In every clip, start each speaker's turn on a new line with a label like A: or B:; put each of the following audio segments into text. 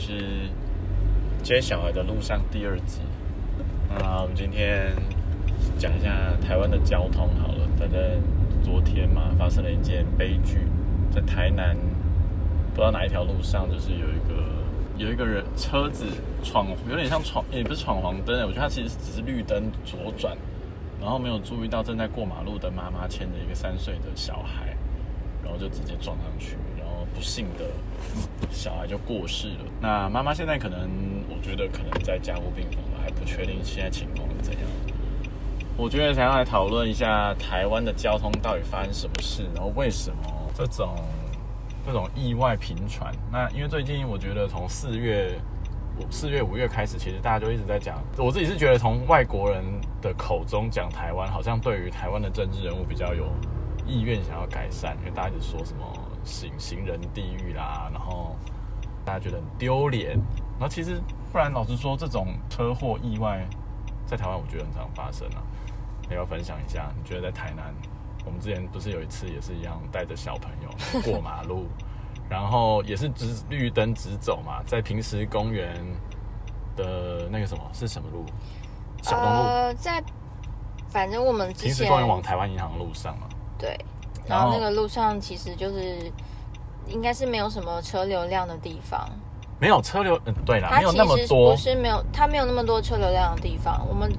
A: 是接小孩的路上第二集。那我们今天讲一下台湾的交通好了。反正昨天嘛，发生了一件悲剧，在台南不知道哪一条路上，就是有一个有一个人车子闯，有点像闯，也不是闯黄灯，我觉得他其实只是绿灯左转，然后没有注意到正在过马路的妈妈牵着一个三岁的小孩，然后就直接撞上去。不幸的小孩就过世了。那妈妈现在可能，我觉得可能在加护病房，还不确定现在情况怎样。我觉得想要来讨论一下台湾的交通到底发生什么事，然后为什么这种这种意外频传。那因为最近我觉得从四月四月五月开始，其实大家就一直在讲。我自己是觉得从外国人的口中讲台湾，好像对于台湾的政治人物比较有意愿想要改善，因为大家一直说什么。行行人地狱啦，然后大家觉得很丢脸。然后其实不然，老实说，这种车祸意外在台湾我觉得很常发生啊。你要分享一下，你觉得在台南，我们之前不是有一次也是一样带着小朋友过马路，然后也是直绿灯直走嘛，在平时公园的那个什么是什么路？小东路。
B: 呃，在反正我们
A: 平时公园往台湾银行路上嘛。
B: 对。然后那个路上其实就是应该是没有什么车流量的地方，
A: 没有车流，嗯，对啦，没有那么多，
B: 不是没有，它没有那么多车流量的地方。我们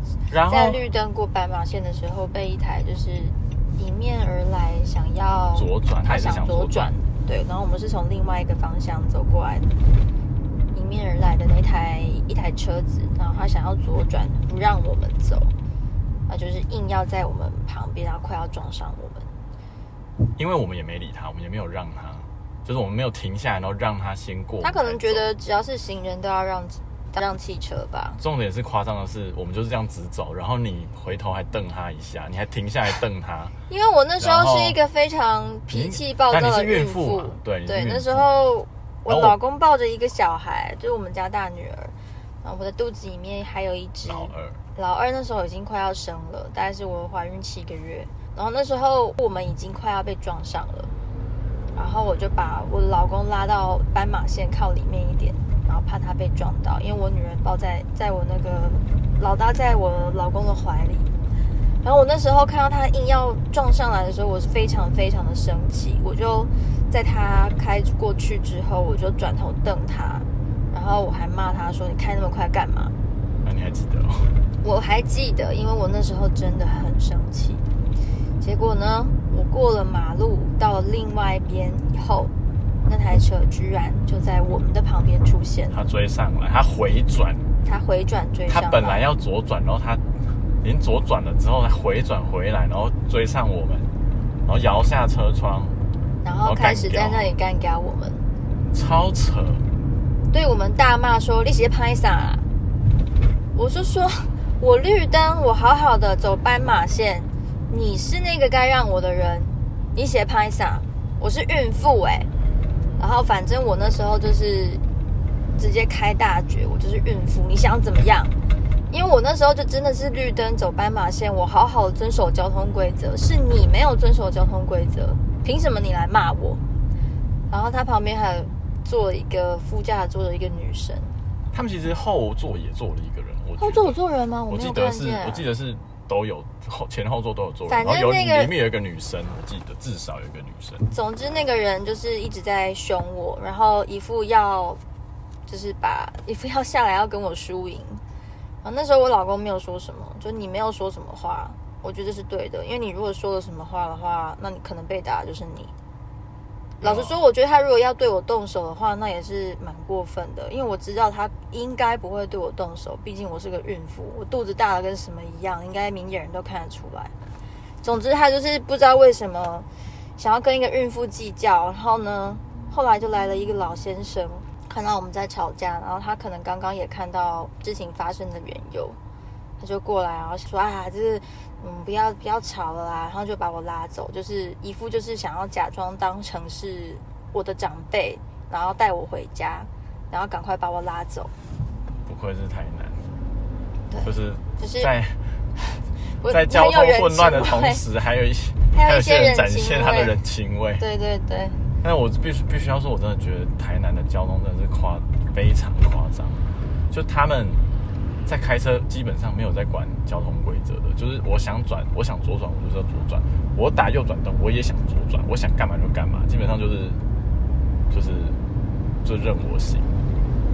B: 在绿灯过斑马线的时候，被一台就是迎面而来想要
A: 左转，
B: 他想左转，对，然后我们是从另外一个方向走过来的，迎面而来的那台一台车子，然后他想要左转，不让我们走，啊，就是硬要在我们旁边，然后快要撞上我们。
A: 因为我们也没理他，我们也没有让他，就是我们没有停下来，然后让他先过。
B: 他可能觉得只要是行人都要让让汽车吧。
A: 重点是夸张的是，我们就是这样直走，然后你回头还瞪他一下，你还停下来瞪他。
B: 因为我那时候是一个非常脾气暴躁的孕妇，
A: 对
B: 对，那时候我老公抱着一个小孩，就是我们家大女儿，然后我的肚子里面还有一只
A: 老二，
B: 老二那时候已经快要生了，大概是我怀孕七个月。然后那时候我们已经快要被撞上了，然后我就把我老公拉到斑马线靠里面一点，然后怕他被撞到，因为我女人抱在在我那个老大在我老公的怀里。然后我那时候看到他硬要撞上来的时候，我是非常非常的生气，我就在他开过去之后，我就转头瞪他，然后我还骂他说：“你开那么快干嘛？”
A: 那你还记得？
B: 我还记得，因为我那时候真的很生气。结果呢？我过了马路到另外一边以后，那台车居然就在我们的旁边出现。
A: 他追上来，他回转，
B: 他回转追上。
A: 他本来要左转，然后他连左转了之后，他回转回来，然后追上我们，然后摇下车窗，
B: 然后开始在那里干掉我们，
A: 超扯！
B: 对我们大骂说：“你直接拍啥？”我就说：“我绿灯，我好好的走斑马线。”你是那个该让我的人，你写拍啥？我是孕妇哎，然后反正我那时候就是直接开大绝，我就是孕妇，你想怎么样？因为我那时候就真的是绿灯走斑马线，我好好遵守交通规则，是你没有遵守交通规则，凭什么你来骂我？然后他旁边还坐了一个副驾坐了一个女生，
A: 他们其实后座也坐了一个人，
B: 后座有坐人吗？我
A: 记得是，我记得是。都有后前后座都有坐，然后有里面有一个女生，我记得至少有一个女生。
B: 总之那个人就是一直在凶我，然后一副要就是把一副要下来要跟我输赢。啊，那时候我老公没有说什么，就你没有说什么话，我觉得是对的，因为你如果说了什么话的话，那你可能被打的就是你。老实说，我觉得他如果要对我动手的话，那也是蛮过分的。因为我知道他应该不会对我动手，毕竟我是个孕妇，我肚子大的跟什么一样，应该明眼人都看得出来。总之，他就是不知道为什么想要跟一个孕妇计较。然后呢，后来就来了一个老先生，看到我们在吵架，然后他可能刚刚也看到事情发生的缘由，他就过来，然后说：“啊，就是。”嗯，不要不要吵了啦，然后就把我拉走，就是一副就是想要假装当成是我的长辈，然后带我回家，然后赶快把我拉走。
A: 不愧是台南，
B: 对，
A: 就是就是在在交通混乱的同时，还有一些
B: 还有一些
A: 人展现他的人情味。
B: 对对对。
A: 但我必须必须要说，我真的觉得台南的交通真的是夸非常夸张，就他们在开车基本上没有在管交通规则的，就是我想转，我想左转，我就是要左转；我打右转灯，我也想左转，我想干嘛就干嘛，基本上就是就是就任我行。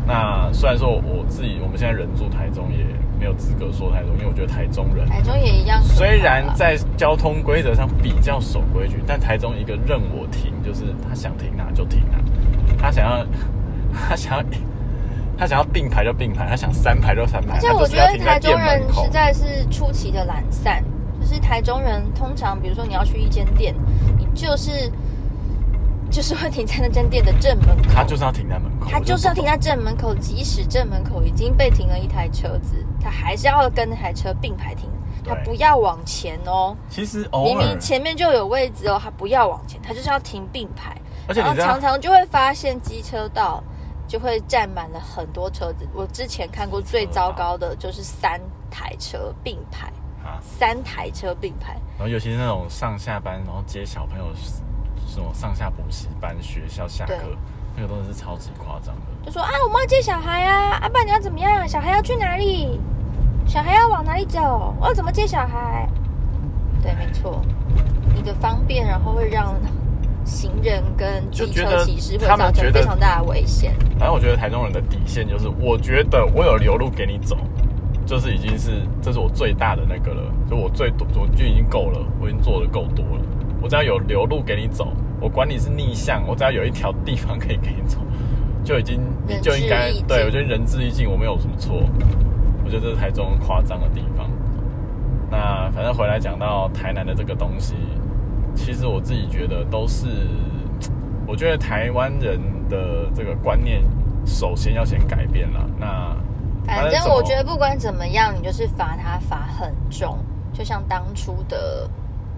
A: 那虽然说我自己我们现在人住台中，也没有资格说台中，因为我觉得台中人
B: 台中也一样。
A: 虽然在交通规则上比较守规矩，但台中一个任我停，就是他想停哪就停哪，他想要 他想要他想要并排就并排，他想三排就三排，
B: 而且我觉得台中人实。在是出奇的懒散，就是台中人通常，比如说你要去一间店，你就是就是会停在那间店的正门口，
A: 他就是要停在门口，
B: 他就是要停
A: 在。
B: 正门口，即使正门口已经被停了一台车子，他还是要跟那台车并排停，他不要往前哦。
A: 其实偶
B: 明明，前面就有位置哦，他不要往前，他就是要停并排。然后常常就会发现机车道就会占满了很多车子。我之前看过最糟糕的就是三台车并排，
A: 啊，
B: 三台车并排，
A: 然后尤其是那种上下班，然后接小朋友什么上下补习班、学校下课，那个真的是超级夸张的。
B: 就说啊，我们要接小孩啊，阿爸你要怎么样？小孩要去哪里？小孩要往哪里走？我要怎么接小孩？对，没错，你的方便，然后会让行人跟机车骑士会造成非常大的危险。
A: 反正我觉得台中人的底线就是，我觉得我有留路给你走，就是已经是这是我最大的那个了，就我最多我就已经够了，我已经做的够多了。我只要有留路给你走，我管你是逆向，我只要有一条地方可以给你走，就已经你就应该对我觉得仁至义尽，我没有什么错。我觉得这是台中夸张的地方。那反正回来讲到台南的这个东西，其实我自己觉得都是，我觉得台湾人的这个观念首先要先改变了。那
B: 反正我觉得不管怎么样，你就是罚他罚很重，就像当初的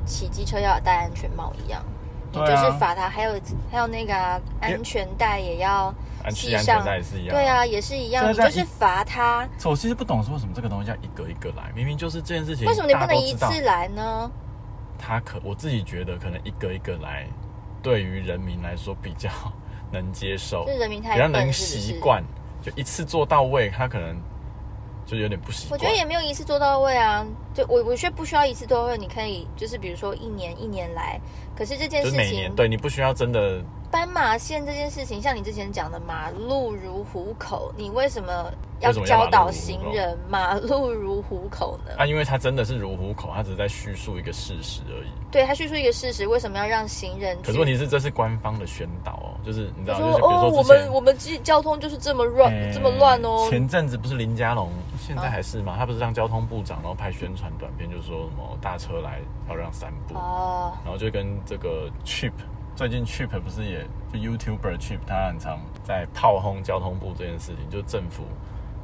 B: 骑机车要戴安全帽一样，就是罚他。还有还有那个啊、安全带也要
A: 安全
B: 上，
A: 带也是一样。
B: 对啊，也是一样，你就是罚他。
A: 我其实不懂是为什么这个东西要一个一个来，明明就是这件事情，
B: 为什么你不能一次来呢？
A: 他可我自己觉得可能一个一个来，对于人民来说比较能接受，
B: 就人民太
A: 比较能？习惯，就一次做到位，他可能就有点不习惯。
B: 我觉得也没有一次做到位啊，就我我觉得不需要一次做到位，你可以就是比如说一年一年来，可是这件事情
A: 是每年对你不需要真的
B: 斑马线这件事情，像你之前讲的马路如虎口，你为什么要教导行人马路如虎口呢？
A: 啊，因为它真的是如虎口，它只是在叙述一个事实而已。
B: 对它叙述一个事实，为什么要让行人？
A: 可是问题是，这是官方的宣导哦，就是你知道，就是比如
B: 哦，我
A: 说之前
B: 们我们交交通就是这么乱，
A: 哎
B: 这么乱哦。
A: 前阵子不是林佳龙，现在
B: 啊
A: 还是吗？他不是让交通部长，然后拍宣传短片，就说什么大车来要让三步，
B: 哦，
A: 然后就跟这个 Chip，最近 Chip 不是也就 YouTuber Chip，他很常在炮轰交通部这件事情，就政府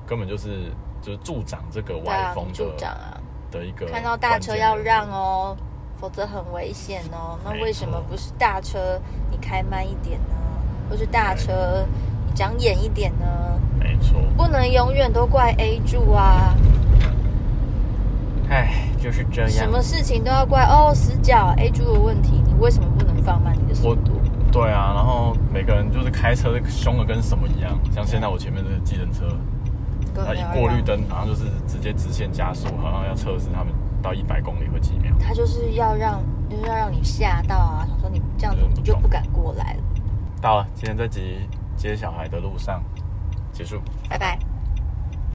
A: 根本就是就是助长这个歪风，
B: 组
A: 的
B: 长啊，
A: 的一个
B: 看到大车要让哦，否则很危险哦。那为什么不是大车你开慢一点呢？或是大车你长眼一点呢？
A: 没错，
B: 不能永远都怪 A 柱啊，
A: 哎，就是这样。
B: 什么事情都要怪哦死角 A 柱的问题，你为什么不能放慢你的速度？
A: 对啊，然后每个人就是开车凶的跟什么一样，像现在我前面这个计程车，他一过绿灯，然后就是直接直线加速，好像要测试他们到一百公里会几秒。
B: 他就是要让，就是要让你吓到啊，想说你这样子你就不敢过来了。
A: 到了，今天这集接小孩的路上结束。
B: 拜拜。